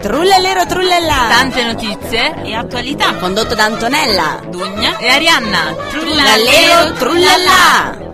Trullallero trullallà. Tante notizie e attualità. Condotto da Antonella. Dugna e Arianna. Trullallero trullallà.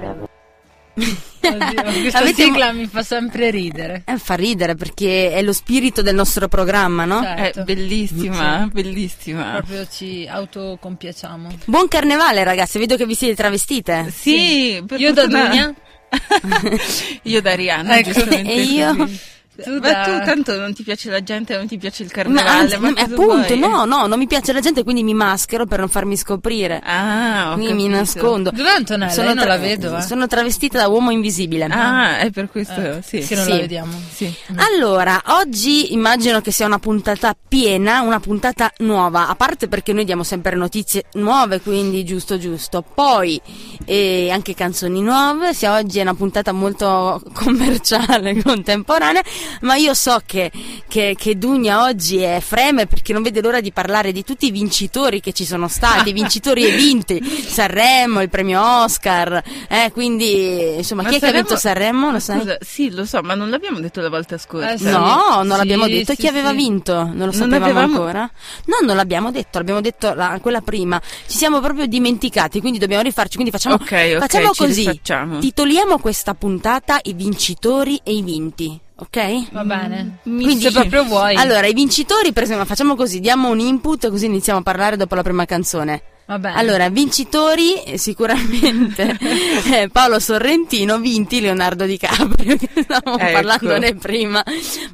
Oddio, questa Avete- sigla mi fa sempre ridere. Eh, fa ridere perché è lo spirito del nostro programma, no? Certo. È bellissima, bellissima. Proprio ci autocompiacciamo. Buon carnevale ragazzi, vedo che vi siete travestite. Sì, per Io da Dunia, Io da Arianna, Ecco, giustamente e io? così. Tu Ma da... tu tanto non ti piace la gente, non ti piace il Ma carnevale, anzi, ma no, cosa appunto, vuoi? no, no, non mi piace la gente, quindi mi maschero per non farmi scoprire. Ah, ho quindi mi capito. nascondo. Dov'è Antonella? Io non tra- la vedo, eh. sono travestita da uomo invisibile. Ah, è per questo, Eh, sì. Che non Sì. la vediamo. Sì. Allora, oggi immagino che sia una puntata piena, una puntata nuova, a parte perché noi diamo sempre notizie nuove, quindi giusto giusto. Poi eh, anche canzoni nuove, sia oggi è una puntata molto commerciale, contemporanea, ma io so che, che, che Dugna oggi è freme perché non vede l'ora di parlare di tutti i vincitori che ci sono stati, vincitori e vinti, Sanremo, il premio Oscar, eh, quindi insomma Ma chi è che ha Sanremo- vinto Sanremo? Lo sai? Scusa, sì, lo so, ma non l'abbiamo detto la volta scorsa. Eh. No, non Sì, l'abbiamo detto. sì, Chi aveva sì. vinto? Non lo Non sapevamo avevamo- ancora? No, non l'abbiamo detto, l'abbiamo detto la- quella prima. Ci siamo proprio dimenticati, quindi dobbiamo rifarci. Quindi facciamo, Ok, ok, facciamo ci così. rifacciamo. Titoliamo questa puntata i vincitori e i vinti. Ok? Va bene. Quindi- Se proprio vuoi. Allora, i vincitori, per esempio, facciamo così, diamo un input così iniziamo a parlare dopo la prima canzone. Va bene. Allora, vincitori eh, sicuramente eh, Paolo Sorrentino, vinti Leonardo DiCaprio, che stavamo Ecco. parlandone prima.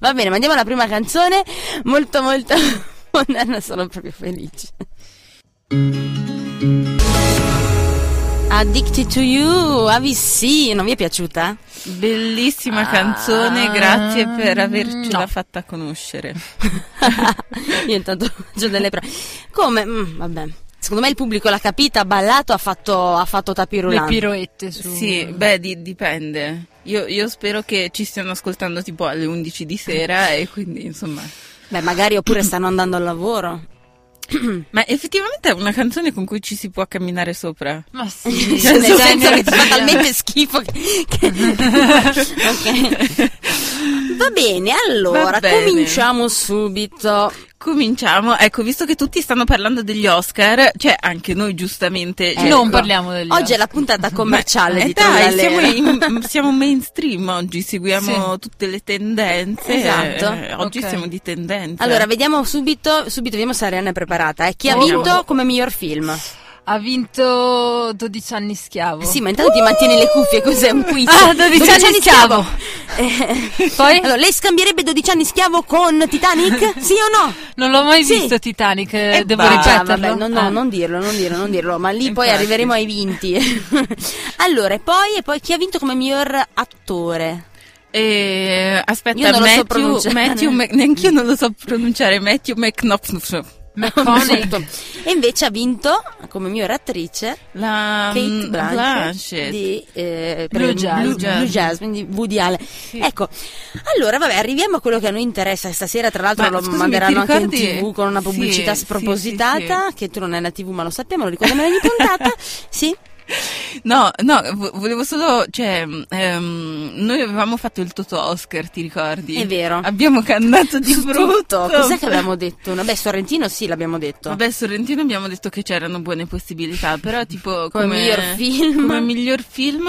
Va bene, ma andiamo alla prima canzone, molto molto moderna, sono proprio felice. Addicted to You, AVC, non vi è piaciuta? Bellissima Ah, canzone, grazie per avercela no. fatta conoscere. Io intanto faccio delle prove. Come? Mm, vabbè. Secondo me il pubblico l'ha capita, ha ballato, ha fatto, ha fatto le tapirulante. piroette su. Sì, beh, di- dipende. Io, io spero che ci stiano ascoltando tipo alle 11 di sera e quindi insomma... Beh, magari oppure stanno andando al lavoro. Ma effettivamente è una canzone con cui ci si può camminare sopra. Ma sì. Cioè, nel senso che ti fa talmente schifo che... che- Ok. Va bene, allora, Va bene. cominciamo subito. Cominciamo, ecco, visto che tutti stanno parlando degli Oscar, cioè anche noi giustamente... cioè, Non ecco, parliamo degli Oggi è la puntata commerciale Eh di dai, siamo, in- siamo mainstream oggi, seguiamo Sì. tutte le tendenze. Esatto. eh, oggi Ok. siamo di tendenza. Allora, vediamo subito, subito vediamo se Arianna è preparata. eh. Chi ha Oh. vinto come miglior film? Ha vinto 12 anni schiavo. Sì, ma intanto ti mantieni le cuffie, cos'è un quiz? Ah, 12 anni schiavo. Eh, Poi? Allora, lei scambierebbe 12 anni schiavo con Titanic? Sì o no? Non l'ho mai Sì. visto Titanic, eh, E devo va, ripeterlo. vabbè, no, no, Ah. non dirlo, non dirlo, non dirlo, ma lì poi Infatti. arriveremo ai vinti. allora, e poi, e poi chi ha vinto come miglior attore? Eh, aspetta, Io non lo so Matthew, pronunciare. Matthew Mc- neanch'io non lo so pronunciare, Matthew McNuff. McConaughey. e invece ha vinto come miglior attrice La Kate mm, Blanchett, di eh, Blue Jasmine. Blue, Blue Jasmine di Woody Allen. Ecco, allora vabbè, arriviamo a quello che a noi interessa. Stasera, tra l'altro, Ma lo scusami, manderanno anche in tv con una Sì, pubblicità sì, sì, spropositata. Che tu non hai la tv, ma lo sappiamo, lo ricordiamo ogni puntata. sì. No, no, vo- volevo solo, cioè, ehm, noi avevamo fatto il Toto Oscar, ti ricordi? È vero. Abbiamo cantato di Su brutto. tutto. Cos'è che abbiamo detto? Vabbè, Sorrentino sì, l'abbiamo detto. Vabbè, Sorrentino abbiamo detto che c'erano buone possibilità, però tipo Come come, miglior film? come miglior film,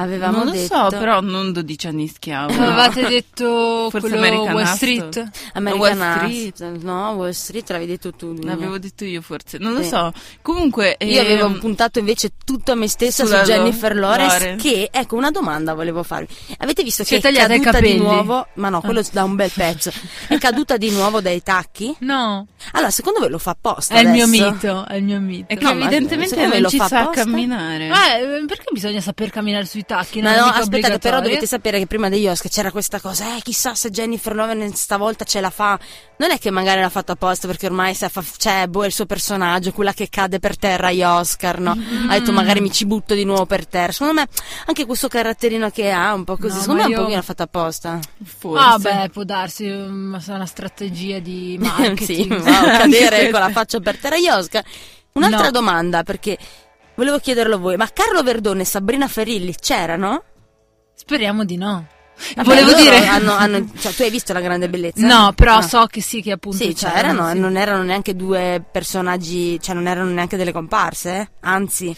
Avevamo non lo detto so, però non 12 anni schiavo. Avevate detto Forse quello American Wall. Street? American Wall. Street. No, Wall Street l'avevi detto tu. Dunia. L'avevo detto io forse, non lo Sì. so. Comunque, Io avevo ehm, puntato invece tutto a me stessa sulla su Jennifer Lo- Lawrence, Lawrence. che ecco una domanda volevo farvi. Avete visto Si che è tagliata i caduta di capelli? nuovo? Ma no, quello da un bel pezzo. È caduta di nuovo dai tacchi? No, Allora, secondo voi lo fa apposta è il mio adesso? mito, è il mio mito. è che No, ma evidentemente non lo ci fa sa apposta? camminare. Eh, perché bisogna saper camminare sui tacchi? Ma no, aspettate, però dovete sapere che prima degli Oscar c'era questa cosa, eh, chissà se Jennifer Lawrence stavolta ce la fa. Non è che magari l'ha fatto apposta perché ormai sa fa, c'è boh, è il suo personaggio, quella che cade per terra agli Oscar, no? Ha detto magari mi ci butto di nuovo per terra. Secondo me anche questo caratterino che ha, un po' così, No, secondo me un io- po' l'ha fatto apposta. Forse. Ah, beh, può darsi, ma sarà una strategia di sì, marketing. wow, cadere con la faccia per terra agli Oscar. Un'altra No. domanda, perché volevo chiederlo a voi, ma Carlo Verdone e Sabrina Ferilli c'erano? Speriamo di no. Vabbè, Volevo dire- hanno- hanno- cioè, tu hai visto la grande bellezza? No, però Ah. so che sì, che appunto Sì, c'erano, c'erano, sì. non erano neanche due personaggi, cioè non erano neanche delle comparse, anzi.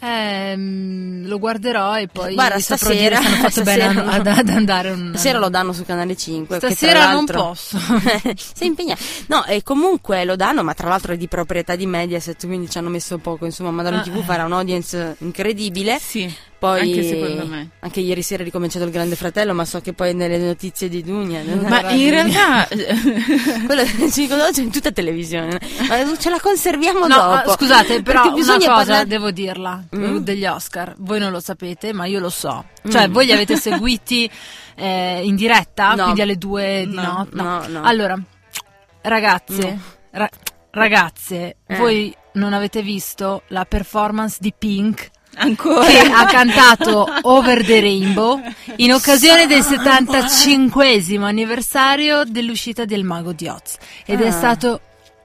Ehm, lo guarderò e poi Guarda, stasera- hanno fatto bene stasera a- ad, no. ad andare un Stasera lo danno su Canale 5. che tra Stasera non posso. Sei impegnato. No, e comunque lo danno, ma tra l'altro è di proprietà di Mediaset, quindi ci hanno messo poco. Insomma, Madame Ah, TV eh. farà un'audience incredibile. Sì, Poi, anche secondo me. Anche ieri sera è ricominciato il Grande Fratello, ma so che poi nelle notizie di Dunia. Ma in realtà Quello ci conosce in tutta televisione. Ma ce la conserviamo No, dopo. scusate, però Perché una bisogna cosa parlare- devo dirla Mm? degli Oscar. Voi non lo sapete, ma io lo so. Cioè, Mm. voi li avete seguiti eh, in diretta, No. quindi alle due di No, notte? no, no. Allora, ragazze, ra- ragazze, Eh. voi non avete visto la performance di Pink ancora che ha cantato Over the Rainbow in occasione del 75 anniversario dell'uscita del Mago di Oz ed è Ah. stato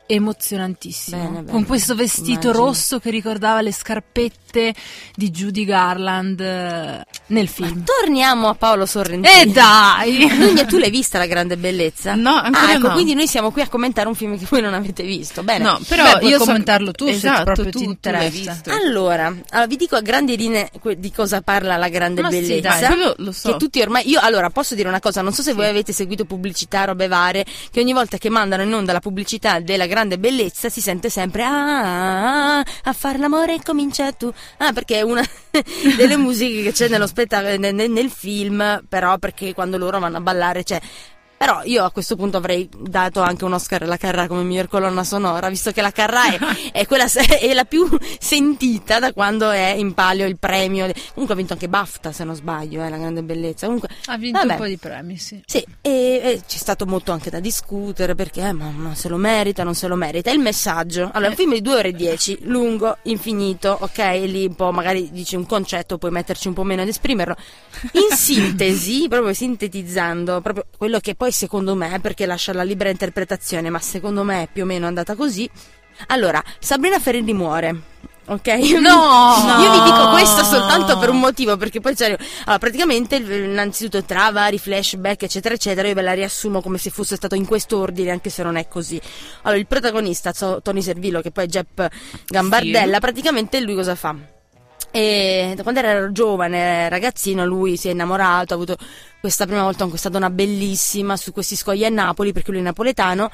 emozionantissimo Bene, bene. con questo vestito Immagino. rosso che ricordava le scarpette di Judy Garland eh, nel film Torniamo a Paolo Sorrentino. e dai Dunia, tu l'hai vista la grande bellezza? No, ancora ah, ecco, no. quindi noi siamo qui a commentare un film che voi non avete visto. Bene. No, però Beh, puoi io so- commentarlo tu, se esatto, proprio tu, ti tu l'hai interessa. visto. Allora, allora, vi dico a grandi linee di cosa parla la grande Ma sì, bellezza. dai, quello lo so. Che tutti ormai. Io allora posso dire una cosa: non so se voi avete seguito pubblicità, robe varie, che ogni volta che mandano in onda la pubblicità della grande bellezza si sente sempre ah, ah, a far l'amore comincia tu. Ah, perché è una delle musiche che c'è nello spettacolo, nel- nel film, però perché quando loro vanno a ballare c'è. Però io a questo punto avrei dato anche un Oscar alla Carrà come miglior colonna sonora, visto che la Carrà è, è quella è la più sentita da quando è in palio il premio. Comunque ha vinto anche BAFTA, se non sbaglio, è la grande bellezza. Comunque, ha vinto vabbè. un po' di premi sì Sì, e, e c'è stato molto anche da discutere perché eh, ma, ma se lo merita, non se lo merita. Il messaggio, allora, è un film di 2 ore e 10, lungo, infinito, ok? Lì un po' magari dice un concetto, puoi metterci un po' meno ad esprimerlo. In sintesi, proprio sintetizzando, proprio quello che poi secondo me, perché lascia la libera interpretazione, ma secondo me è più o meno andata così. Allora, Sabrina Ferreri muore. Ok? No! Io vi dico questo soltanto per un motivo, perché poi c'è. Allora, praticamente, innanzitutto, tra vari flashback, eccetera, eccetera, io ve la riassumo come se fosse stato in quest'ordine, anche se non è così. Allora, il protagonista, Tony Servillo, che poi è Jepp Gambardella, praticamente lui cosa fa? E quando era giovane, ragazzino, lui si è innamorato, ha avuto questa prima volta con questa donna bellissima su questi scogli a Napoli, perché lui è napoletano.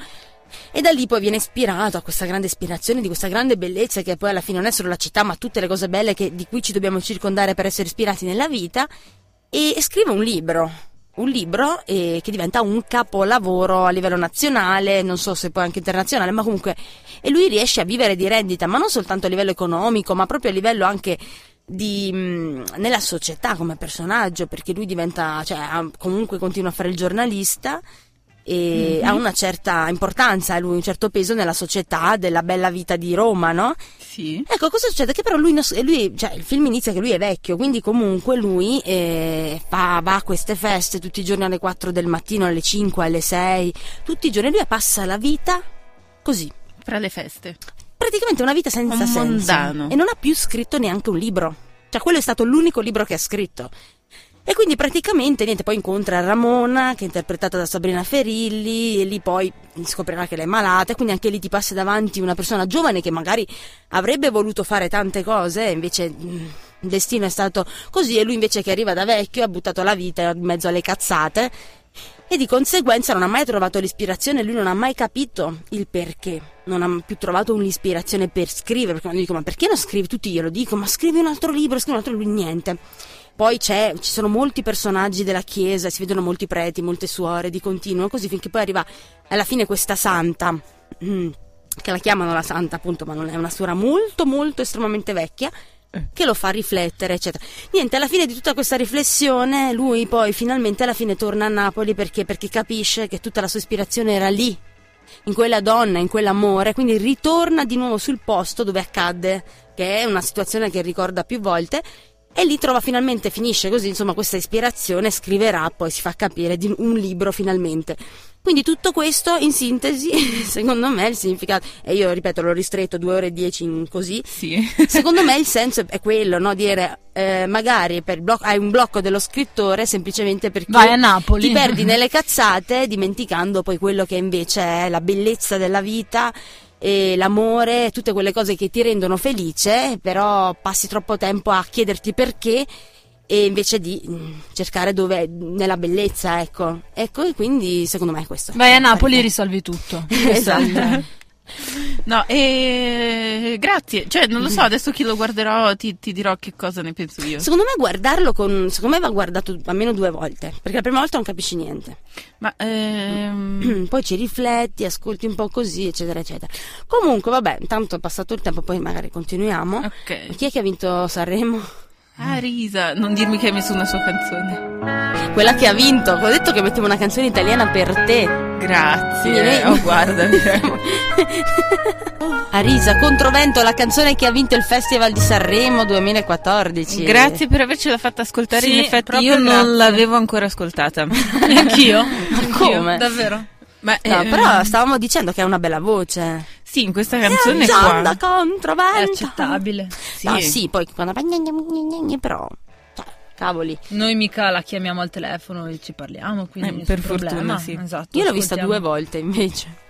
E da lì poi viene ispirato a questa grande ispirazione, di questa grande bellezza che poi alla fine non è solo la città, ma tutte le cose belle che- di cui ci dobbiamo circondare per essere ispirati nella vita. E scrive un libro, un libro eh, che diventa un capolavoro a livello nazionale, non so se poi anche internazionale, ma comunque. E lui riesce a vivere di rendita, ma non soltanto a livello economico, ma proprio a livello anche di, mh, nella società come personaggio, perché lui diventa, cioè comunque continua a fare il giornalista e ha una certa importanza, lui un certo peso nella società della bella vita di Roma, no? Sì. Ecco, cosa succede? Che però lui, lui cioè il film inizia che lui è vecchio, quindi comunque lui eh, fa, va a queste feste tutti i giorni alle 4 del mattino, alle 5, alle 6, tutti i giorni, lui passa la vita così. Fra le feste. Praticamente una vita senza Un senso. mondano. E non ha più scritto neanche un libro. Cioè, quello è stato l'unico libro che ha scritto. E quindi praticamente niente, poi incontra Ramona, che è interpretata da Sabrina Ferilli, e lì poi scoprirà che lei è malata, e quindi anche lì ti passa davanti una persona giovane che magari avrebbe voluto fare tante cose, e invece mh, il destino è stato così, e lui invece che arriva da vecchio ha buttato la vita in mezzo alle cazzate, e di conseguenza non ha mai trovato l'ispirazione, lui non ha mai capito il perché, non ha più trovato un'ispirazione per scrivere, perché quando dico ma perché non scrivi? Tutti glielo dico, ma scrivi un altro libro, scrivi un altro libro, niente. Poi ci sono molti personaggi della chiesa, si vedono molti preti, molte suore di continuo, così finché poi arriva alla fine questa santa, che la chiamano la santa appunto, ma non è una suora molto molto estremamente vecchia, che lo fa riflettere, eccetera. Niente, alla fine di tutta questa riflessione, lui poi finalmente alla fine torna a Napoli perché, perché capisce che tutta la sua ispirazione era lì, in quella donna, in quell'amore, quindi ritorna di nuovo sul posto dove accadde, che è una situazione che ricorda più volte, E lì trova finalmente, finisce così, insomma, questa ispirazione, scriverà, poi si fa capire di un libro finalmente. Quindi tutto questo in sintesi, secondo me il significato, e io ripeto l'ho ristretto due ore e dieci in così, Sì. secondo me il senso è quello, no? Dire eh, magari blocco, hai un blocco dello scrittore semplicemente perché Vai a Napoli. ti perdi nelle cazzate dimenticando poi quello che invece è la bellezza della vita e l'amore, tutte quelle cose che ti rendono felice, però passi troppo tempo a chiederti perché e invece di mm, cercare dove nella bellezza, ecco. Ecco, e quindi secondo me è questo. Vai a Napoli e risolvi tutto. Esatto. No, e grazie. Cioè, non lo so, adesso che lo guarderò ti, ti dirò che cosa ne penso io. Secondo me guardarlo con secondo me va guardato almeno due volte, perché la prima volta non capisci niente. Ma ehm, Poi ci rifletti, ascolti un po' così, eccetera, eccetera. Comunque, vabbè, intanto è passato il tempo, poi magari continuiamo. ok. Chi è che ha vinto Sanremo? Ah, Risa, non dirmi che hai messo una sua canzone. Quella che ha vinto. Ho detto che mettevo una canzone italiana per te. Grazie. Quindi noi- Oh, guarda. Arisa, Controvento, la canzone che ha vinto il Festival di Sanremo 2014. Grazie per avercela fatta ascoltare. Sì, In effetti io non grazie. l'avevo ancora ascoltata. Anch'io. Anch'io, come? Davvero. Ma No, eh, però stavamo dicendo che ha una bella voce. Sì, in questa canzone è qua. È controvento. accettabile. Sì. No, sì, poi quando però cioè, cavoli. Noi mica la chiamiamo al telefono e ci parliamo, quindi Eh, per fortuna, problema. sì. Esatto, Io l'ho vista due volte invece.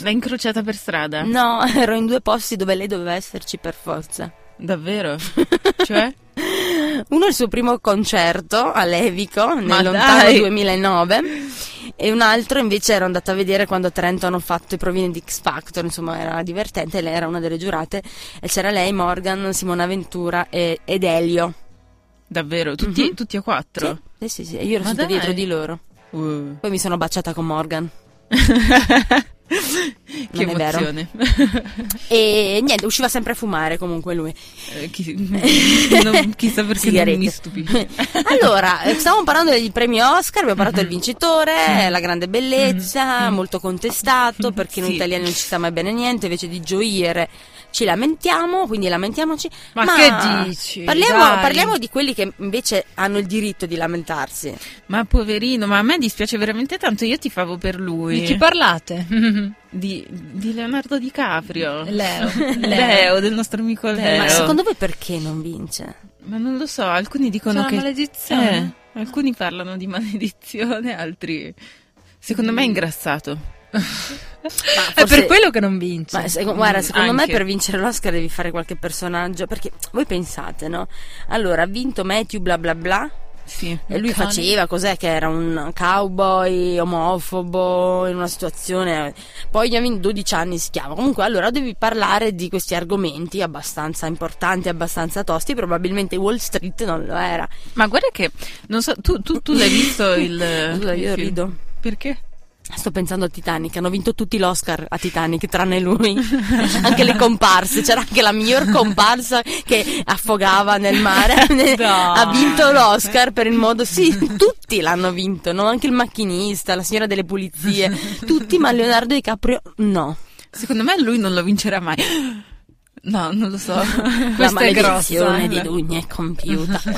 L'hai incrociata per strada? No, ero in due posti dove lei doveva esserci per forza. Davvero? cioè? Uno è il suo primo concerto a Levico nel Ma lontano dai! 2009 e un altro invece ero andata a vedere quando a Trento hanno fatto i provini di X Factor, insomma era divertente, lei era una delle giurate e c'era lei, Morgan, Simona Ventura e- ed Elio. Davvero? Tutti, Mhm. tutti e quattro? Sì, sì, sì, e io ero stata dietro di loro. Uh. Poi mi sono baciata con Morgan. che Non emozione. E niente, usciva sempre a fumare comunque lui. Eh, chi- non- chissà perché non mi stupisce. allora, stavamo parlando dei premi Oscar, abbiamo parlato del vincitore, la grande bellezza, molto contestato perché noi Sì. italiani non ci sta mai bene niente, invece di gioire ci lamentiamo, quindi lamentiamoci. Ma che dici? Parliamo, parliamo di quelli che invece hanno il diritto di lamentarsi. Ma poverino, ma a me dispiace veramente tanto, io ti favo per lui. Di chi parlate? Di, di Leonardo DiCaprio. Leo. Leo, del nostro amico Leo. Ma secondo voi perché non vince? Ma non lo so, alcuni dicono C'è una che... maledizione? Eh, alcuni parlano di maledizione, altri... Secondo me è ingrassato. Ma È forse- per quello che non vince. Ma seco- guarda, secondo me Anche. per vincere l'Oscar devi fare qualche personaggio. Perché voi pensate, no? Allora, ha vinto Matthew bla bla bla. Sì. E lui cane. faceva cos'è che era un cowboy omofobo in una situazione. Poi gli ha vinto 12 anni si chiama. Comunque, allora devi parlare di questi argomenti abbastanza importanti, abbastanza tosti. Probabilmente Wall Street non lo era. Ma guarda che, non so, tu, tu, tu l'hai visto il... Scusa, il io film? rido. Perché? Sto pensando al Titanic, hanno vinto tutti l'Oscar a Titanic, tranne lui. anche le comparse, c'era anche la miglior comparsa che affogava nel mare. ha vinto l'Oscar per il modo. Sì, tutti l'hanno vinto, no? Anche il macchinista, la signora delle pulizie, tutti, ma Leonardo DiCaprio no. Secondo me lui non lo vincerà mai. No, non lo so. la Questa è grossa, di. Dugna è compiuta.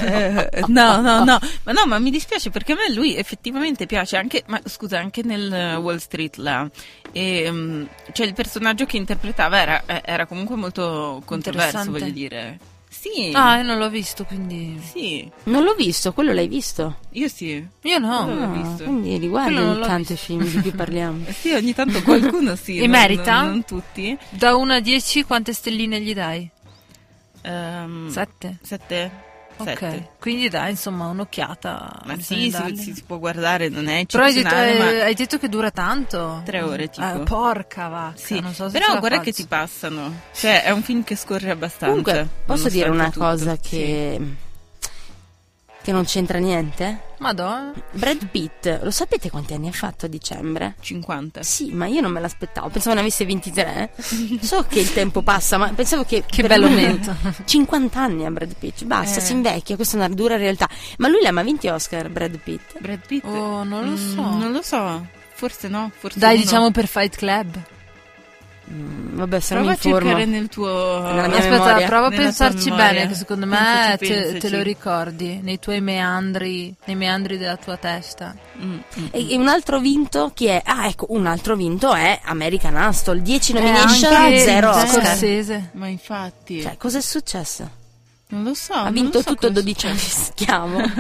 No, no, no, ma no, ma mi dispiace perché a me lui effettivamente piace anche, ma scusa, anche nel eh, Wall Street là, e, mm, cioè il personaggio che interpretava era, eh, era comunque molto controverso, voglio dire. Sì, Ah, io non l'ho visto, quindi... sì, Non l'ho visto, quello l'hai visto? io sì. Io no. Quello l'ho Ah, visto. quindi riguardi non ogni tanto i film di cui parliamo. Sì, ogni tanto qualcuno sì. E non- merita? Non, non tutti. Da 1 a 10 quante stelline gli dai? Ehm, 7. Sette? Ok, Sette. quindi dai, insomma, un'occhiata. Ma sì, si, si- si può guardare, non è Però hai detto, eh, ma hai detto che dura tanto. tre ore tipo. Eh, porca vacca, Sì, non so se però guarda faccio. che ti passano. Cioè, è un film che scorre abbastanza. Comunque, posso dire una nonostante cosa tutto. che. Che non c'entra niente? Madonna. Brad Pitt, lo sapete quanti anni ha fatto a dicembre? Sì, 50. Sì, ma io non me l'aspettavo, pensavo ne avesse 23. So che il tempo passa, ma pensavo che. Che bello momento. 50 anni a Brad Pitt, basta, Eh. si invecchia, questa è una dura realtà. Ma lui l'ha mai vinti Oscar, Brad Pitt? Brad Pitt? Oh, non lo Mm, so. non lo so. Forse no, forse Dai, uno. diciamo per Fight Club. Mm, vabbè, sarò Prova in a forma. cercare nel tuo... Aspetta, prova a pensarci bene, che secondo me Pensaci, te, te lo ricordi nei tuoi meandri, nei meandri della tua testa. Mm, mm. E, e un altro vinto chi è? Ah, ecco, un altro vinto è American Hustle. 10 nomination, Eh, anche 0 il Oscar. Scorsese. Ma infatti... Cioè, cos'è successo? Non lo so. ha vinto so tutto cosa 12 anni schiavo.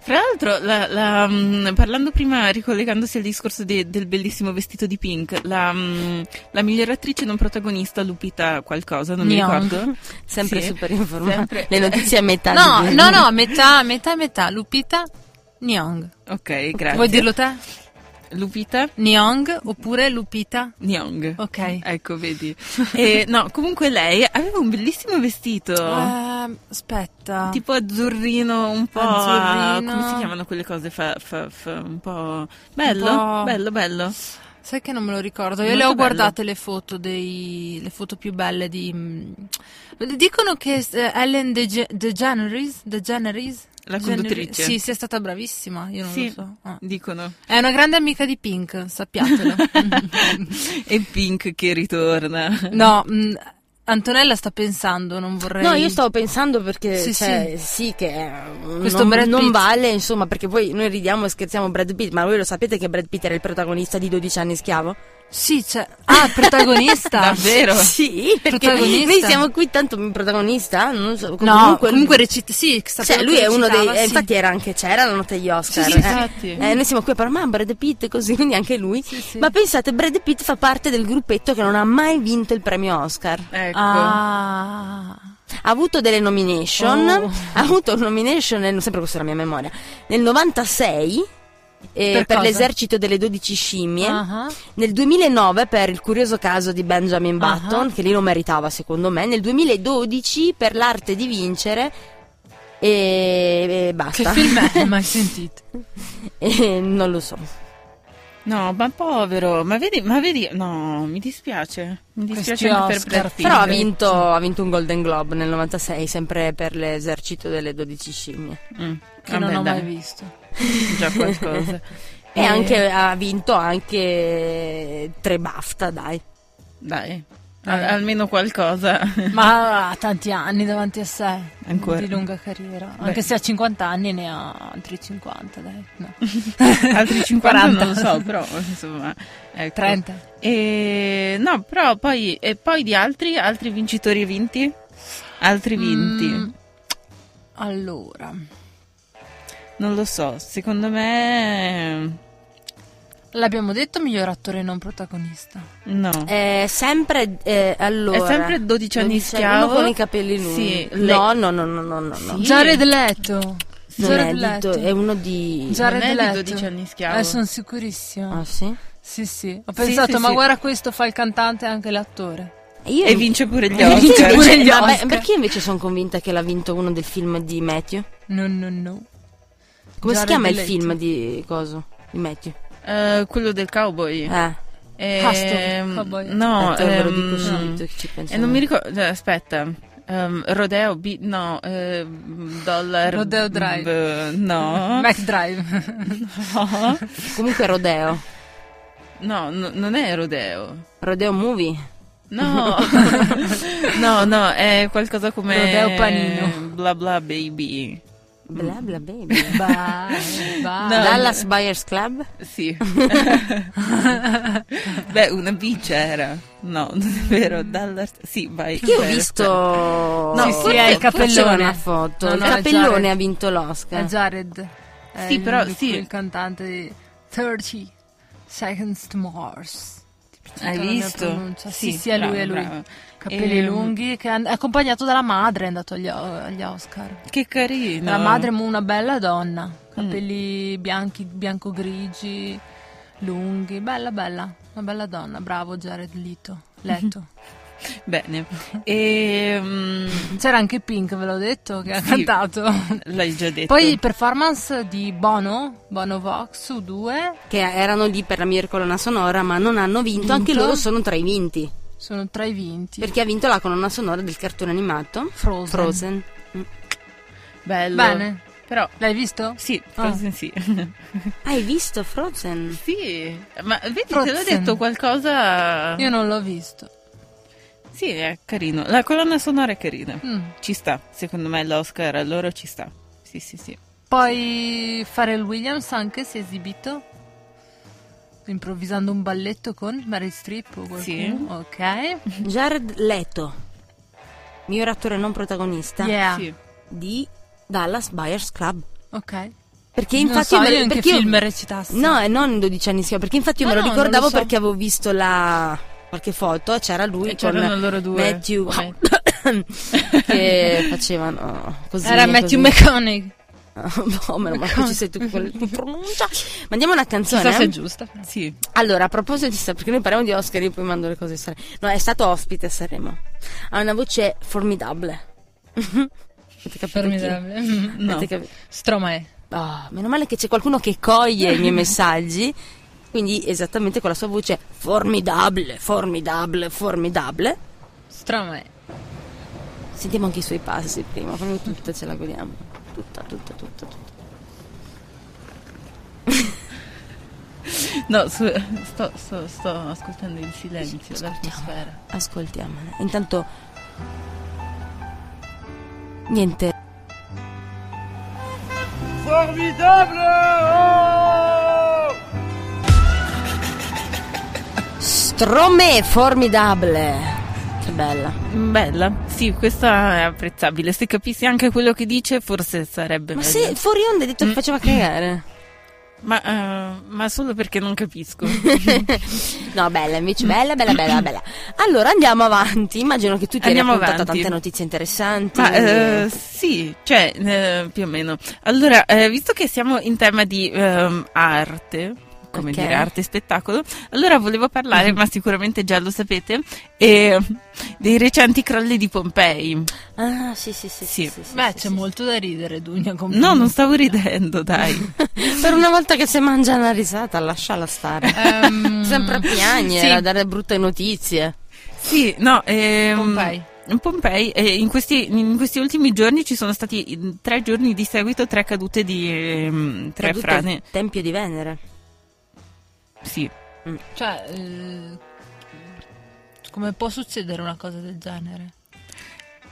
Fra l'altro, la- la, mm, parlando prima, ricollegandosi al discorso de- del bellissimo vestito di Pink, la, mm, la miglior attrice non protagonista, Lupita qualcosa, non mi Nyong. ricordo. Sempre Sì. super informata. Sempre. Le notizie a metà. No, di- no, no, metà, metà, metà. Lupita, Nyong. Ok, grazie. Vuoi dirlo te? Lupita Nyong oppure Lupita? Nyong. Ok. Ecco, vedi. E, no, comunque lei aveva un bellissimo vestito. Ehm, aspetta. Tipo azzurrino, un po'. a- Azzurrino. come si chiamano quelle cose? Fa, fa- fa- un po'. Bello, po'- bello, bello. Sai che non me lo ricordo. Io Molto le ho bello. guardate le foto dei le foto più belle di mm, Dicono che eh, Ellen DeGe- DeGeneres, DeGeneres La conduttrice. Sì, sia stata bravissima, io non Sì, lo so. Ah. dicono. È una grande amica di Pink, sappiatelo. e Pink che ritorna. no, mm, Antonella sta pensando, non vorrei No, io stavo pensando perché Sì, cioè, sì, che eh, Questo non, non vale, insomma, perché poi noi ridiamo e scherziamo Brad Pitt, ma voi lo sapete che Brad Pitt era il protagonista di 12 anni schiavo? Sì, c'è Ah, il protagonista. Davvero? Sì, perché Protagonista. noi siamo qui tanto protagonista, non so, No, comunque, recita sì, cioè, lui che è uno dei eh, sì. infatti era anche c'era la nota degli Oscar. Sì, sì, eh. infatti. Eh, noi siamo qui a parlare, ma Brad Pitt così, quindi anche lui. Sì, sì. Ma pensate, Brad Pitt fa parte del gruppetto che non ha mai vinto il premio Oscar. Ecco. Ah. Ha avuto delle nomination, Oh. ha avuto un nomination, nel, sempre questa è la mia memoria, nel 96 eh, Per per, l'esercito delle 12 scimmie, Ah. nel 2009 per il curioso caso di Benjamin. Button, che lì lo meritava secondo me, nel 2012 per l'arte di vincere e, e Che basta. film è? Mai sentito. E non lo so. No, ma povero, ma vedi, ma vedi, no, mi dispiace. Mi dispiace per. Brad Pitt. Però ha vinto, ha vinto un Golden Globe nel 96, sempre per l'esercito delle 12 scimmie. Mm, Che vabbè, non ho dai, mai visto. Già qualcosa. E anche, ha vinto anche tre BAFTA, dai. Dai, al- almeno qualcosa. Ma ha tanti anni davanti a sé. Ancora. Di lunga carriera. Beh. Anche se ha 50 anni ne ha altri 50, dai. No. Altri 50 40. non lo so, però insomma, ecco. 30. E no, però poi e poi di altri altri vincitori e vinti? Altri vinti. Mm, allora. Non lo so, secondo me L'abbiamo detto miglior attore non protagonista. no. È sempre, eh, allora, È sempre 12 anni 12 schiavo. Uno con i capelli lunghi. Sì, no, no, no, no, no, no, no. Sì. Jared Leto. Non Jared è, di- Leto. è uno di... Jared Non è di Leto. 12 anni schiavo. Eh, sono sicurissima. Ah, sì? Sì, sì. Ho pensato, sì, ma sì. guarda questo fa il cantante e anche l'attore. Io E vince pure gli Eh, perché Oscar. invece- Pure gli Oscar. perché invece sono convinta che l'ha vinto uno del film di Matthew? No, no, no. Come Jared si chiama il film di coso? Di Matthew? Eh, quello del cowboy. Eh, Ehm, Hustle, cowboy. No, ehm, dico subito ci penso. E non mi ricordo, eh, aspetta. Ehm, Rodeo, B, no, ehm, Dollar. Rodeo Drive. B- no. Mac Drive. no, Comunque Rodeo. no, no, non è Rodeo. Rodeo Movie. No, no, no, è qualcosa come. Rodeo Panino. Bla bla baby. Bla bla baby. Bye, bye. No. Dallas Buyers Club? Sì. Beh, una B c'era. No, non è vero. Dallas. Sì, vai. Che ho visto... aspetta. Sì, sì, è il forse cappellone. una foto. No, il no, Jared. ha vinto l'Oscar. È Jared. È Sì, il- però, il, sì. il cantante di 30 Seconds to Mars. Hai visto? pronuncia. Sì, sì, è lui, è lui. brava. Capelli Ehm, lunghi, che è accompagnato dalla madre, è andato agli, agli Oscar. Che carino. La madre è una bella donna, Mm. capelli bianchi, bianco-grigi, lunghi, bella bella, una bella donna, bravo Jared Leto. Leto. Bene. E, mm, C'era anche Pink, ve l'ho detto, che ha Sì. cantato. l'hai già detto. Poi performance di Bono, Bono Vox su 2, Che erano lì per la mia colonna sonora, ma non hanno vinto. Anche Vinto? loro sono tra i vinti. Sono tra i vinti. Perché ha vinto la colonna sonora del cartone animato Frozen. Frozen. Mm. Bello. Bene. Però L'hai visto? sì, Ah. Frozen sì. Hai visto Frozen? sì, ma vedi, te l'ho Frozen. detto qualcosa... Io non l'ho visto. Sì, è carino. La colonna sonora è carina. Mm. Ci sta, secondo me l'Oscar a loro ci sta. Sì, sì, sì. Poi Pharrell Williams anche si è esibito improvvisando un balletto con Mary Streep o qualcuno. Sì. Ok. Jared Leto, miglior attore non protagonista Yeah. Sì. di Dallas Buyers Club. Ok. Perché Non infatti so io me, io in che perché io- film recitassi. No, e non 12 anni fa, perché infatti io No, me lo no, non ricordavo lo so. perché avevo visto la qualche foto e c'era lui E con c'erano loro due. Matthew Come- che facevano così. Era così. Matthew McConaughey. Oh, meno male che ci sei tu con la pronuncia. Mandiamo una canzone. Chissà se eh? è giusta. Sì. Allora, a proposito di perché noi parliamo di Oscar, io poi mando le cose a Sanremo. No, è stato ospite a Sanremo. Ha una voce formidabile. Avete capito chi è? Formidabile. No. Avete capito? Stromae. Ah, meno male che c'è qualcuno che coglie i miei messaggi. Quindi esattamente con la sua voce formidabile, formidabile, formidabile. Stromae. Sentiamo anche i suoi passi prima, proprio tutta ce la godiamo. Tutta, tutta, tutta, tutta. No, su- sto, sto- sto ascoltando il silenzio, l'atmosfera. Ascoltiamola. Intanto niente. Stromè formidabile. Che bella. Bella. Sì, questa è apprezzabile. Se capissi anche quello che dice, forse sarebbe Ma meglio. se fuori onda hai detto che faceva cagare. Ma, eh, ma solo perché non capisco. no, bella, invece bella, bella, bella, bella. Allora andiamo avanti. Immagino che tu ti raccontato avanti. tante notizie interessanti. Ma eh, sì, cioè, eh, più o meno. Allora, visto che siamo in tema di ehm, arte, come Ok. dire, arte e spettacolo, allora volevo parlare, ma sicuramente già lo sapete, eh, dei recenti crolli di Pompei. Ah, sì, sì, sì. Sì. sì, sì, Beh, sì, c'è sì. molto da ridere, Dunia. con- No, non stavo ridendo, dai. Per una volta che si mangia una risata, lasciala stare. Ehm, Sempre a piangere, sì. a dare brutte notizie. Sì, no, ehm, Pompei. in Pompei, eh, in, questi, in questi ultimi giorni ci sono stati tre giorni di seguito tre cadute di ehm, tre Cadute frane. Tempio di Venere. Sì. Cioè, eh, come può succedere una cosa del genere?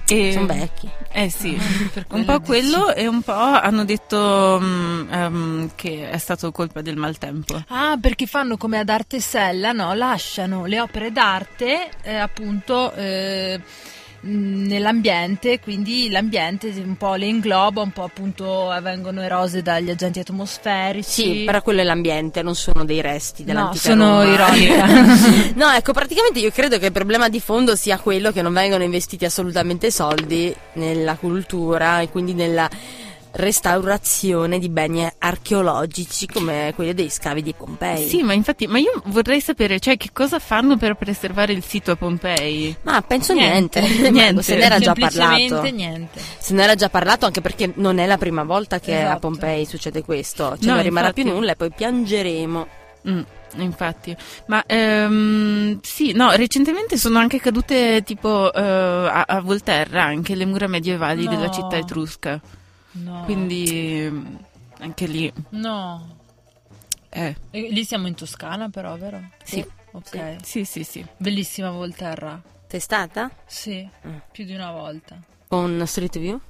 E- Sono vecchi. Eh sì, Per un quello po' dici. quello e un po' hanno detto mm, ehm, che è stato colpa del maltempo. Ah, perché fanno come ad Artesella, no? Lasciano le opere d'arte eh, appunto eh, nell'ambiente, quindi l'ambiente un po' le ingloba, un po' appunto vengono erose dagli agenti atmosferici. Sì, però quello è l'ambiente, non sono dei resti No, dell'antica sono Roma. ironica. no, ecco, praticamente io credo che il problema di fondo sia quello che non vengono investiti assolutamente soldi nella cultura e quindi nella restaurazione di beni archeologici come quelli dei scavi di Pompei. Sì, ma infatti, ma io vorrei sapere, cioè, che cosa fanno per preservare il sito a Pompei? Ma penso Niente. niente, Niente. se ne era già parlato. niente. Se ne era già parlato anche perché non è la prima volta che a Esatto. Pompei succede questo, cioè No, non rimarrà più infatti. nulla e poi piangeremo. Mm, infatti, ma ehm, sì, no, recentemente sono anche cadute tipo eh, a, a Volterra anche le mura medievali No. della città etrusca. No. Quindi anche lì, No. eh, E lì siamo in Toscana però, vero? Sì. Ok. sì, sì, sì. Bellissima Volterra. Sei stata? Sì, Mm. più di una volta. Con Street View?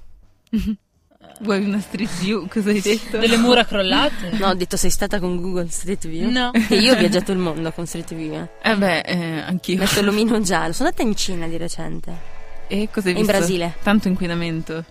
Vuoi una street view? Cosa hai detto? Delle mura crollate? No, ho detto sei stata con Google Street View? No. Che io ho viaggiato il mondo con Street View. eh. Eh beh, eh, anch'io. Metto l'omino giallo. Sono andata in Cina di recente. E cosa hai In visto? Brasile. Tanto inquinamento.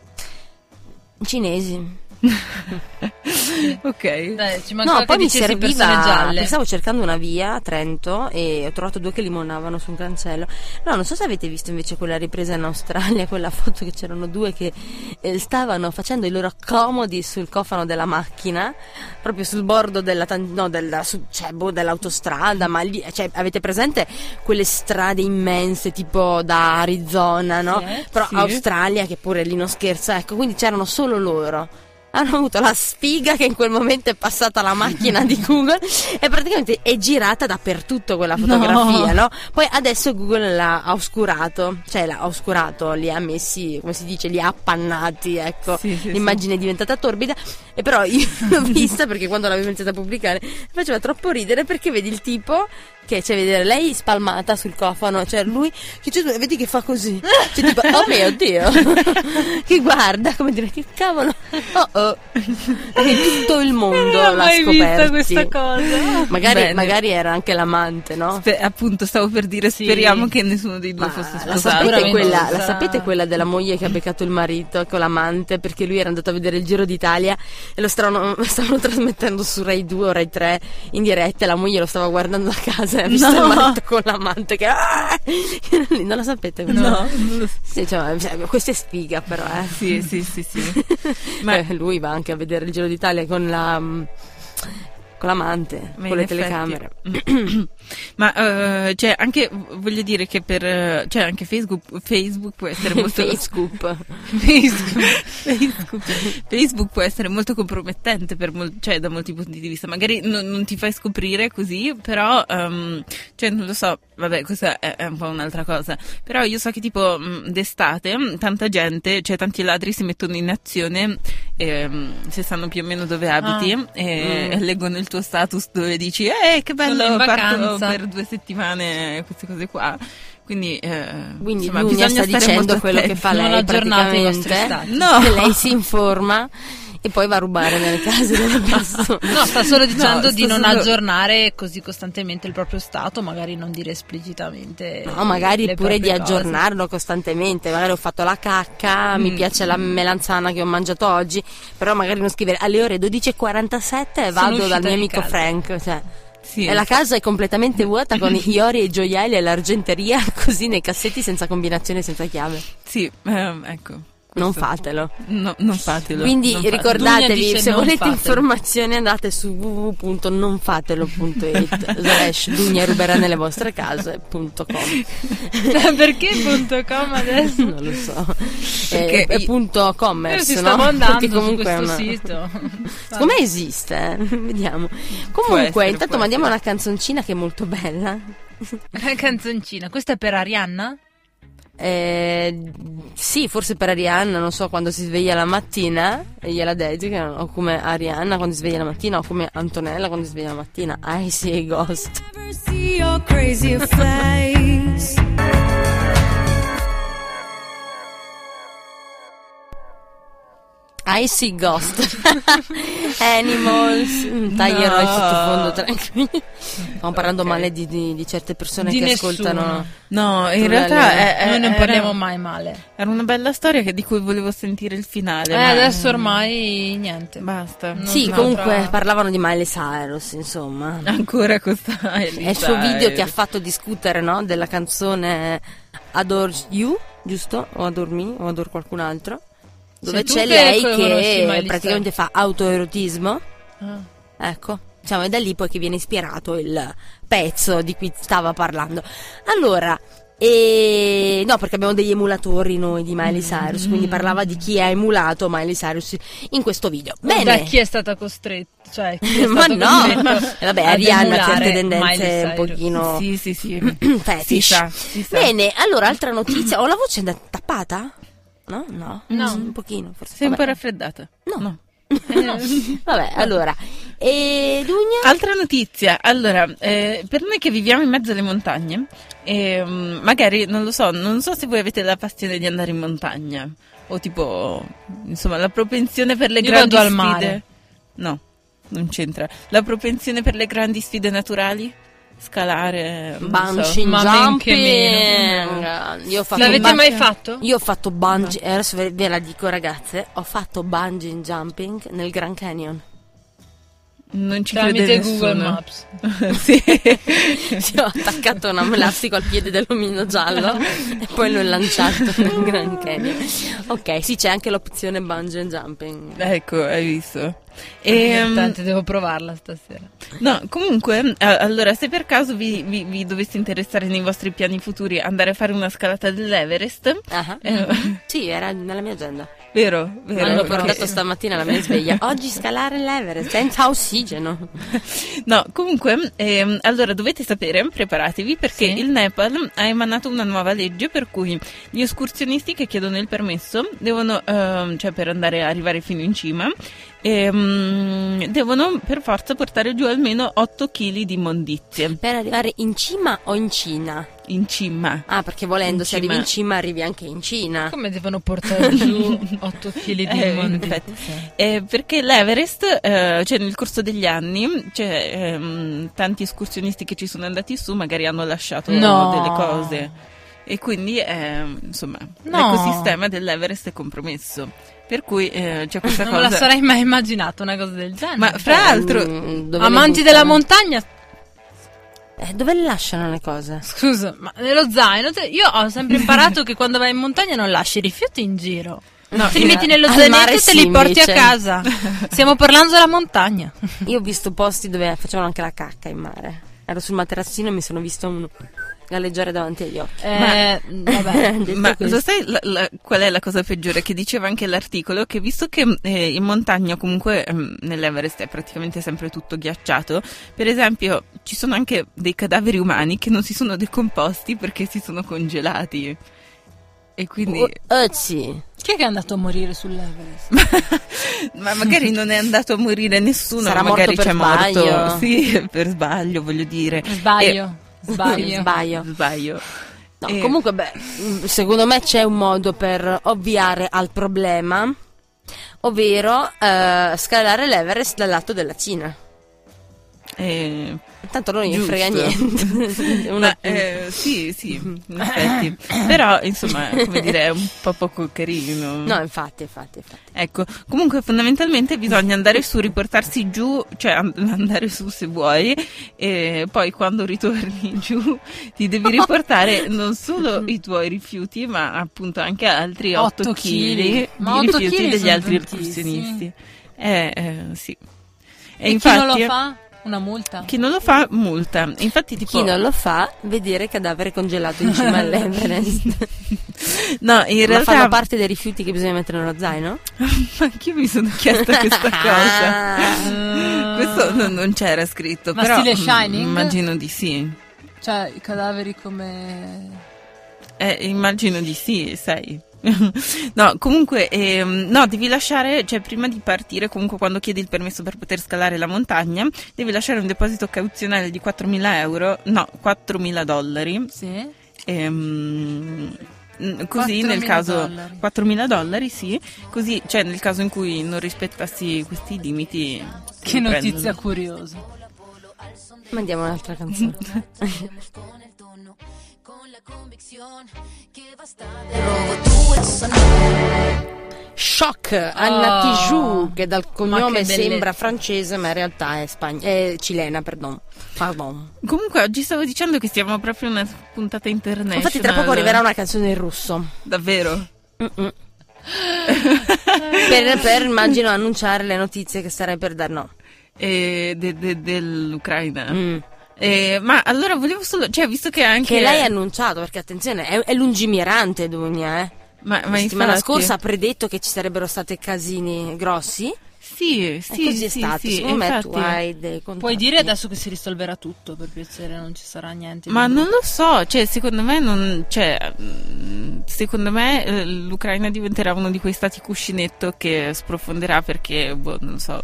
Cinesi. Ok. Dai, ci No, poi mi serviva. gialle. Stavo cercando una via a Trento e ho trovato due che limonavano su un cancello. No, non so se avete visto invece quella ripresa in Australia, quella foto che c'erano due che eh, stavano facendo i loro comodi sul cofano della macchina, proprio sul bordo della, no, della, cioè, boh, dell'autostrada. Ma lì, cioè, avete presente quelle strade immense tipo da Arizona, no? Sì, Però sì. Australia che pure lì non scherza, ecco, quindi c'erano solo loro hanno avuto la sfiga che in quel momento è passata la macchina di Google e praticamente è girata dappertutto quella fotografia, no? Poi adesso Google l'ha oscurato, cioè l'ha oscurato, li ha messi, come si dice, li ha appannati, ecco. Sì, sì, L'immagine è diventata torbida e però io l'ho vista perché quando l'avevo iniziata a pubblicare faceva troppo ridere perché vedi il tipo che c'è vedere lei spalmata sul cofano, cioè lui che c'è, vedi che fa così, cioè tipo oh mio dio, che guarda come dire che cavolo, oh oh, e tutto il mondo Non l'ha mai vista scoperto. questa cosa. Magari, magari era anche l'amante, no? Spe- appunto, stavo per dire, Sì. speriamo che nessuno dei due Ma fosse la sposato. sapete, Sicuramente quella, la sa- sapete quella della moglie che ha beccato il marito con l'amante perché lui era andato a vedere il Giro d'Italia e lo stavano, stavano trasmettendo su Rai 2 o Rai 3 in diretta e la moglie lo stava guardando a casa e ha visto No. il marito con l'amante che ah! non la sapete questa? No, so. Sì, cioè, cioè, questa è sfiga però eh. Sì, sì, sì, sì. Ma- Beh, lui va anche a vedere il Giro d'Italia con la mm, con l'amante, Ma con le effetti- telecamere. Ma eh, cioè anche voglio dire che per eh, cioè anche Facebook, Facebook può essere molto Facebook. Facebook, Facebook, Facebook può essere molto compromettente per mol- cioè, da molti punti di vista. Magari non, non ti fai scoprire così, però, ehm, cioè, non lo so, vabbè, questa è, è un po' un'altra cosa. Però io so che tipo mh, d'estate mh, tanta gente, cioè tanti ladri si mettono in azione ehm, se sanno più o meno dove abiti e, Mm. e leggono il tuo status dove dici, eh, che bello, parto vacanza." per due settimane, queste cose qua. Quindi, eh, Quindi insomma, bisogna sta stare dicendo molto quello che fa lei praticamente. No. Che lei si informa e poi va a rubare nelle case delle persone. No, sta solo dicendo No, di non solo- aggiornare così costantemente il proprio stato, magari non dire esplicitamente. No, magari pure di proprie cose. aggiornarlo costantemente. Magari ho fatto la cacca, mi Mm. piace la melanzana che ho mangiato oggi, però magari non scrivere alle ore 12.47 vado uscita dal mio amico casa. Frank. Cioè, Sì. e la casa è completamente vuota con gli ori e i gioielli e l'argenteria così nei cassetti senza combinazione, senza chiave. Sì, ehm, ecco. Non fatelo. No, non fatelo. Quindi non ricordatevi, se volete fatelo. informazioni andate su www.nonfatelo.it slash Dunia ruberà nelle vostre case.com Perché punto com adesso? non lo so Perché è, è punto commerce no? Perché comunque è questo una... sito. secondo me esiste eh? vediamo comunque essere, intanto mandiamo essere. una canzoncina che è molto bella Una canzoncina. Questa è per Arianna? Eh, sì, forse per Arianna, non so, quando si sveglia la mattina e gliela dedica, o come Arianna quando si sveglia la mattina, o come Antonella quando si sveglia la mattina. I see a ghost. I see ghost. Animals. Mm, Taglierò il sottofondo tranquilli. Stiamo parlando Ok. male di, di- di certe persone Di che nessuno. ascoltano. No, in realtà è, è- Noi non era- parliamo mai male. Era una bella storia che- di cui volevo sentire il finale. Eh, ma- adesso ormai niente. Basta. Non sì, comunque tra- parlavano di Miley Cyrus, insomma. Ancora questa È il suo video che ha fatto discutere, no? Della canzone Adore You, giusto? O Adore Me, o Adore qualcun altro. Dove tu c'è lei che praticamente fa autoerotismo. Ah. Ecco, diciamo, è da lì poi che viene ispirato il pezzo di cui stava parlando. Allora, e... no, perché abbiamo degli emulatori noi di Miley Cyrus, quindi parlava di chi ha emulato Miley Cyrus in questo video. Bene. Da chi è stata costretta? Cioè, è Ma no, vabbè, Arianna ha certe tendenze un pochino Sì, sì, sì. fetish. Si sa, si sa. Bene, allora altra notizia. Ho la voce tappata? No, no, No. un pochino forse. Sei un po' Vabbè. raffreddata? No. Vabbè, allora. E Dunia? Altra notizia, allora, eh, per noi che viviamo in mezzo alle montagne, ehm, magari, non lo so, non so se voi avete la passione di andare in montagna, o tipo, insomma, la propensione per le Io grandi vado al sfide. mare. No, non c'entra. La propensione per le grandi sfide naturali? Scalare, Bungee so. ma men che jumping. Io ho fatto L'avete bun- mai fatto? Io ho fatto bungee, eh, adesso ve, ve la dico ragazze, ho fatto bungee jumping nel Grand Canyon. Non ci crede Tramite nessuno. Google Maps. sì. Ci ho attaccato un elastico al piede dell'omino giallo e poi l'ho lanciato nel Grand Canyon. Ok, sì, c'è anche l'opzione bungee jumping. Ecco, hai visto. Ehm, Tanto devo provarla stasera. No, comunque, eh, allora, se per caso vi, vi- vi doveste interessare nei vostri piani futuri andare a fare una scalata dell'Everest, Ah, eh, Sì, era nella mia agenda. vero, vero. Hanno perché- portato stamattina la mia sveglia. Oggi scalare l'Everest senza ossigeno. No, comunque, ehm, allora dovete sapere, preparatevi, perché Sì. il Nepal ha emanato una nuova legge per cui gli escursionisti che chiedono il permesso devono, ehm, cioè per andare a arrivare fino in cima, ehm, devono per forza portare giù almeno 8 kg di mondizie Per arrivare in cima o in Cina? in cima. Ah, perché volendo, In se arrivi in cima arrivi anche in Cina. Come devono portare giù 8 kg di Eh, mondizie? infatti. Eh, perché l'Everest, eh, cioè nel corso degli anni, cioè, ehm, tanti escursionisti che ci sono andati su magari hanno lasciato No. delle cose e quindi ehm, insomma No. l'ecosistema dell'Everest è compromesso. Per cui eh, c'è questa Non cosa. la sarei mai immaginato una cosa del genere. Ma fra l'altro, Mm, Amanti della montagna, Eh, dove le lasciano le cose? scusa, ma nello zaino, te- io ho sempre imparato che quando vai in montagna non lasci i rifiuti in giro. No, te li metti nello zainetto e te sì, li porti invece. a casa. Stiamo parlando della montagna. Io ho visto posti dove facevano anche la cacca in mare. Ero sul materassino e mi sono visto uno galleggiare davanti agli occhi. Eh, vabbè. Detto Ma lo sai la- la- qual è la cosa peggiore? Che diceva anche l'articolo che visto che eh, in montagna comunque ehm, nell'Everest è praticamente sempre tutto ghiacciato, per esempio ci sono anche dei cadaveri umani che non si sono decomposti perché si sono congelati. E quindi... Oh, eh, sì. Chi è che è andato a morire sull'Everest? Ma magari non è andato a morire nessuno, Sarà ma magari morto per c'è morto. sbaglio. Sì, per sbaglio, voglio dire. Sbaglio. Sbaglio. Sbaglio. Sbaglio. No, Eh, comunque, beh, secondo me c'è un modo per ovviare al problema, ovvero eh, scalare l'Everest dal lato della Cina. Eh, Tanto non gli frega niente. Una- Ma, eh, sì, sì, in effetti. Però, insomma, come dire, è un po' poco carino. No, infatti, infatti, infatti. Ecco, comunque fondamentalmente bisogna andare su, riportarsi giù, cioè and- andare su se vuoi, e poi quando ritorni giù ti devi riportare non solo i tuoi rifiuti, ma appunto anche altri 8 Otto kg chili. di rifiuti degli altri tantissimi. escursionisti. Eh, eh, sì. E, chi non lo fa? Una multa? Chi non lo fa, multa. Infatti, tipo. Chi non lo fa, vedere cadavere congelato in cima all'Everest. No, in Ma realtà. fanno parte dei rifiuti che bisogna mettere nello zaino? Ma anch'io mi sono chiesta questa cosa. Ah. Questo non, non c'era scritto, Ma però stile mm, Shining? immagino di sì. Cioè, i cadaveri come... Eh, immagino di sì, sai. no, comunque, ehm, no, devi lasciare, cioè prima di partire, comunque quando chiedi il permesso per poter scalare la montagna, devi lasciare un deposito cauzionale di 4.000 euro, no, 4.000 dollari. Sì? Ehm, così 4.000 nel caso dollari. 4.000 dollari, sì, così, cioè nel caso in cui non rispettassi questi limiti. Che ti notizia prendono. curiosa. Mandiamo un'altra canzone. Shock Anna Oh, Tijoux che dal cognome che sembra francese ma in realtà è, spagn- è cilena, perdon. Pardon. Comunque oggi stavo dicendo che stiamo proprio in una puntata internazionale. Infatti tra poco arriverà una canzone in russo. Davvero? Per, per immagino annunciare le notizie che starei per dar no. E de- de- dell'Ucraina. Mm. Eh, ma allora volevo solo, cioè visto che anche... Che lei ha annunciato, perché attenzione, è, è lungimirante Dunia, eh. Ma, ma La settimana infatti- scorsa ha predetto che ci sarebbero stati casini grossi. Sì, e sì, così è sì, stato. sì, Secondo me infatti. tu hai dei contatti. Puoi dire adesso che si risolverà tutto, per piacere, non ci sarà niente. Ma non lo so, cioè secondo me non, cioè, mm, secondo me eh, l'Ucraina diventerà uno di quei stati cuscinetto che sprofonderà perché, boh, non so.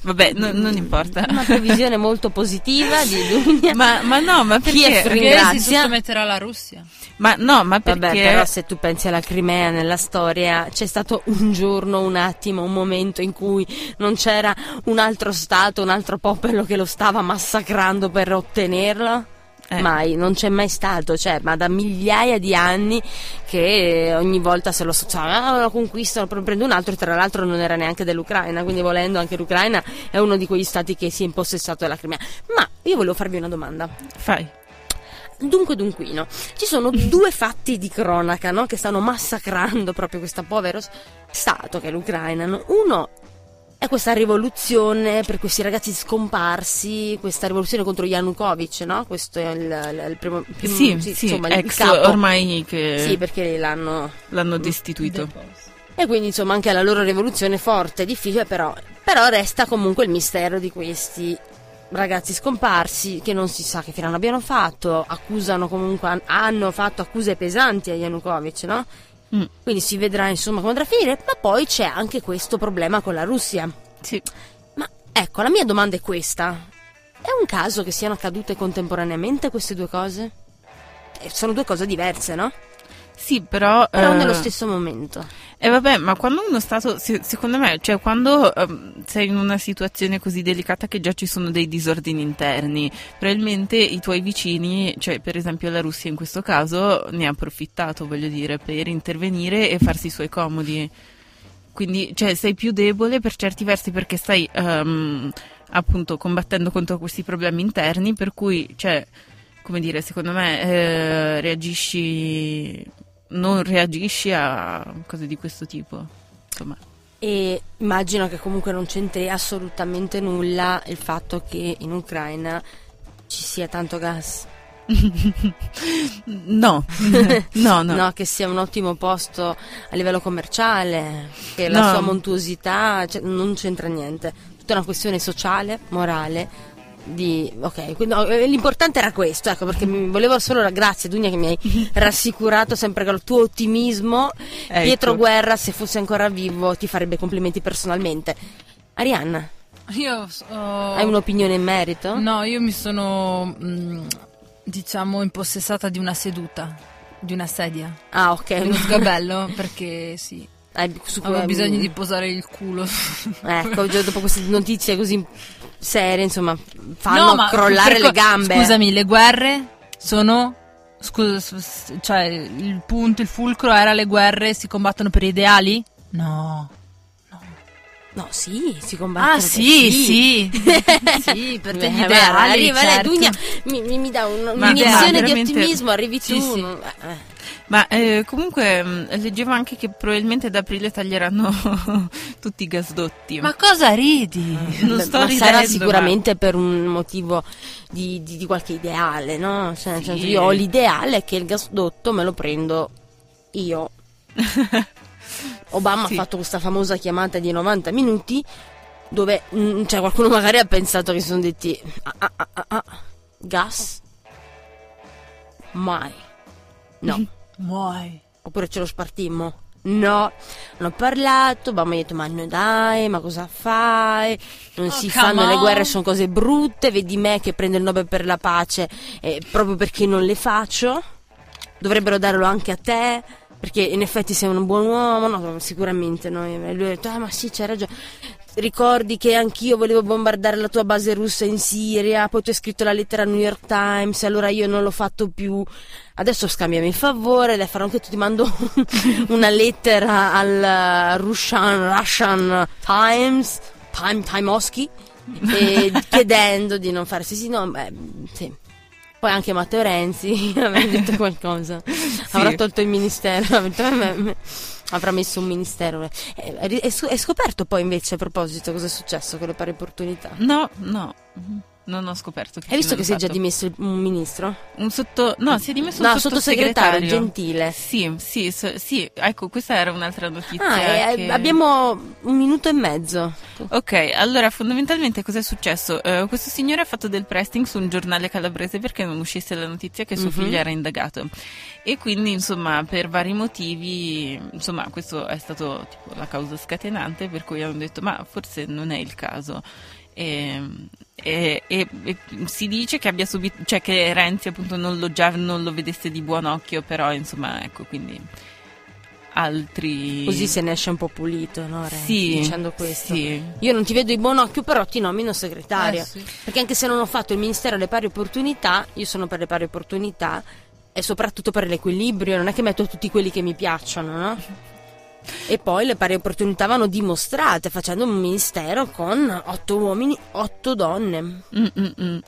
Vabbè, no- non importa. Una previsione molto positiva di Dunia. Ma, ma no, ma Kiev perché? Ringrazia. si sottometterà alla Russia. Ma no, ma perché? Vabbè, però se tu pensi alla Crimea nella storia, c'è stato un giorno, un attimo, un momento in cui non c'era un altro Stato, un altro popolo che lo stava massacrando per ottenerlo? Eh. Mai, non c'è mai stato, cioè, ma da migliaia di anni che ogni volta se lo so, cioè, ah, lo conquistano, poi prende un altro e tra l'altro non era neanche dell'Ucraina, quindi volendo anche l'Ucraina è uno di quegli stati che si è impossessato della Crimea. Ma io volevo farvi una domanda. Fai. Dunque, dunquino, ci sono due fatti di cronaca no? che stanno massacrando proprio questo povero stato che è l'Ucraina. no? Uno è questa rivoluzione per questi ragazzi scomparsi, questa rivoluzione contro Yanukovych, no? Questo è il, il- il primo, primo- Sì, sì, insomma, il ex ormai che Sì, perché l'hanno l'hanno destituito. e quindi insomma anche la loro rivoluzione è forte, difficile, però, però resta comunque il mistero di questi ragazzi scomparsi che non si sa che fine abbiano fatto, accusano comunque, han- hanno fatto accuse pesanti a Yanukovych, no? Mm, Quindi si vedrà insomma come andrà a finire, ma poi c'è anche questo problema con la Russia. sì. Ma ecco, la mia domanda è questa. È un caso che siano accadute contemporaneamente queste due cose? Eh, sono due cose diverse, no? Sì, però... Però eh, nello stesso momento. E vabbè, ma quando uno stato, se- secondo me, cioè quando ehm, sei in una situazione così delicata che già ci sono dei disordini interni, probabilmente i tuoi vicini, cioè per esempio la Russia in questo caso, ne ha approfittato, voglio dire, per intervenire e farsi i suoi comodi. Quindi, cioè, sei più debole per certi versi perché stai ehm, appunto combattendo contro questi problemi interni, per cui, cioè, come dire, secondo me eh, reagisci, non reagisci a cose di questo tipo. Insomma, E immagino che comunque non c'entri assolutamente nulla il fatto che in Ucraina ci sia tanto gas. no, no, no. che sia un ottimo posto a livello commerciale, che la No. sua montuosità cioè, non c'entra niente. Tutta una questione sociale, morale. Di, ok, quindi no, eh, l'importante era questo, ecco, perché mi volevo solo la grazie, Dunia, che mi hai rassicurato sempre con il tuo ottimismo. Ecco. Pietro Guerra, se fosse ancora vivo, ti farebbe complimenti personalmente. Arianna, Io ho- hai un'opinione in merito? No, io mi sono, mm, diciamo, impossessata di una seduta, di una sedia, Ah, ok. di uno sgabello, perché sì, Su avevo bisogno di posare il culo. Ecco, già dopo queste notizie così serie, insomma, fanno No, crollare per le co- gambe. Scusami, le guerre sono... Scusa, cioè il punto, il fulcro era le guerre si combattono per ideali? No. No, sì, si combatte. Ah sì, sì. sì, per te Eh, gli ideali, arriva lei, certo. Dunia, mi, mi- mi dà un'iniezione di ottimismo, arrivi Sì, tu. sì. eh, eh. Ma eh, comunque mh, leggevo anche che probabilmente ad aprile taglieranno tutti i gasdotti. Ma cosa ridi? non Beh, sto ma ridendo, sarà ma- sicuramente per un motivo di, di- di qualche ideale, no? Cioè, nel Sì. senso, io ho l'ideale che il gasdotto me lo prendo io. Obama Sì. ha fatto questa famosa chiamata di 90 minuti dove mm, cioè, qualcuno magari ha pensato che si sono detti ah, ah, ah, ah, ah, gas? Mai. No. Muoi. Oppure ce lo spartimmo? No, hanno parlato, Obama ha detto ma no dai, ma cosa fai? Non Oh, si fanno le on." guerre, sono cose brutte, vedi me che prendo il Nobel per la pace eh, proprio perché non le faccio? Dovrebbero darlo anche a te? Perché in effetti sei un buon uomo, no, sicuramente no. E lui ha detto, ah ma sì, c'hai ragione. Ricordi che anch'io volevo bombardare la tua base russa in Siria, poi tu hai scritto la lettera al New York Times, allora io non l'ho fatto più. Adesso scambiami il favore, le farò anche tu, ti mando una lettera al uh, Russian, Russian Times, Time, Timosky, e chiedendo di non fare sì, sì, no, beh, sì. Poi anche Matteo Renzi aveva detto qualcosa, avrà tolto il ministero, ha detto, "Eh, me- me- avrà messo un ministero. Eh, È, è sc- è scoperto poi invece a proposito cosa è successo con le pari opportunità? No, no, non ho scoperto. Hai visto che si è già dimesso un ministro? Un sotto... No, si è dimesso No, un sottosegretario sottosegretario. Gentile. Sì, sì, so- sì, ecco, questa era un'altra notizia. Ah, eh, che- abbiamo un minuto e mezzo. Ok, allora fondamentalmente cosa è successo? Eh, questo signore ha fatto del pressing su un giornale calabrese perché non uscisse la notizia che suo Mhm. figlio era indagato e quindi insomma per vari motivi, insomma questo è stato tipo la causa scatenante per cui hanno detto ma forse non è il caso. E, e- e- e si dice che abbia subito, cioè che Renzi appunto non lo, già non lo vedesse di buon occhio, però insomma ecco quindi altri... Così se ne esce un po' pulito, no? Renzi, Sì, dicendo questo. sì. Io non ti vedo di buon occhio, però ti nomino segretaria. Eh, sì. Perché anche se non ho fatto il Ministero delle Pari Opportunità, io sono per le pari opportunità e soprattutto per l'equilibrio, non è che metto tutti quelli che mi piacciono, no? E poi le pari opportunità vanno dimostrate facendo un ministero con otto uomini, otto donne. Mm, mm, mm.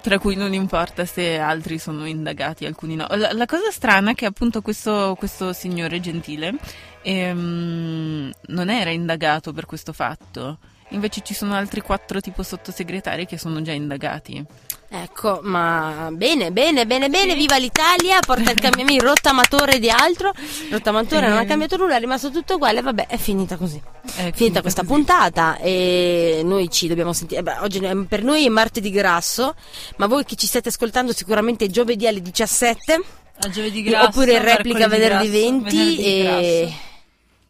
Tra cui non importa se altri sono indagati, alcuni no. La, la cosa strana è che appunto questo, questo signore gentile ehm, non era indagato per questo fatto. Invece ci sono altri quattro tipo sottosegretari che sono già indagati. Ecco, ma bene, bene, bene, bene, viva l'Italia, porta il cambiamento, rottamatore di altro, rottamatore non ha Eh. cambiato nulla, è rimasto tutto uguale, vabbè, è finita così. È finita questa così. puntata e noi ci dobbiamo sentire. beh, oggi per noi è martedì grasso, ma voi che ci state ascoltando sicuramente è giovedì alle 17 A giovedì grasso, oppure in replica venerdì mercoledì 20 grasso, venerdì e grasso.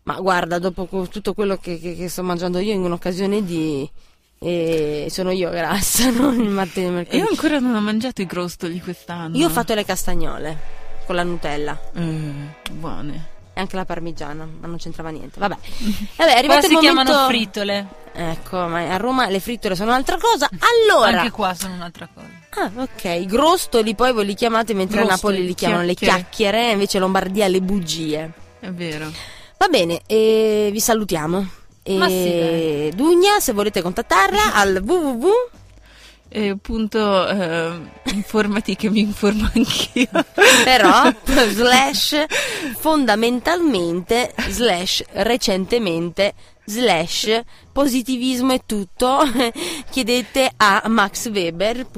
ma guarda, dopo tutto quello che, che- che sto mangiando io in un'occasione di e sono io grassa, non il martedì e mercoledì. Io ancora non ho mangiato i crostoli quest'anno. Io ho fatto le castagnole con la Nutella Eh, buone. e anche la parmigiana, ma non c'entrava niente. Vabbè, Vabbè è arrivato si il momento. chiamano frittole. Ecco, ma a Roma le frittole sono un'altra cosa. Allora, Anche qua sono un'altra cosa. ah, ok, grostoli poi voi li chiamate mentre a Grostoli, Napoli li chiamano le chiacchiere. chiacchiere, invece a Lombardia le bugie. È vero. Va bene, e vi salutiamo. E sì. Dugna, se volete contattarla al www. E appunto eh, informati che mi informo anch'io. però slash fondamentalmente slash recentemente slash positivismo e tutto chiedete a maxweber.it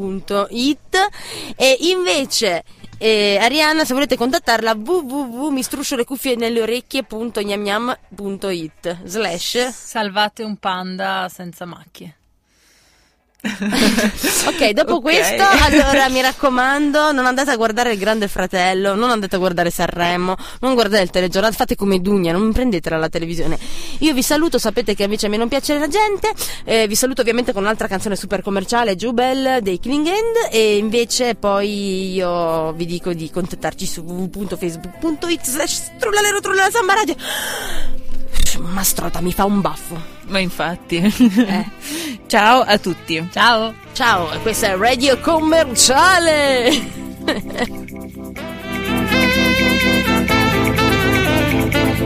e invece eh, Arianna se volete contattarla www mi struscio le cuffie nelle orecchie.gnamgnam.it slash Salvate un panda senza macchie. Ok, dopo Ok. questo, allora mi raccomando, non andate a guardare il Grande Fratello, non andate a guardare Sanremo, non guardate il telegiornale, fate come Dugna, non prendetela la televisione. Io vi saluto, sapete che invece a me non piace la gente, eh, vi saluto ovviamente con un'altra canzone super commerciale, Jubel dei Killing End, e invece poi io vi dico di contattarci su www.facebook.it slash trullalero trullala samba radio. Mastrota, mi fa un baffo. Ma infatti. Eh. Ciao a tutti. Ciao! Ciao, questa è Radio Commerciale.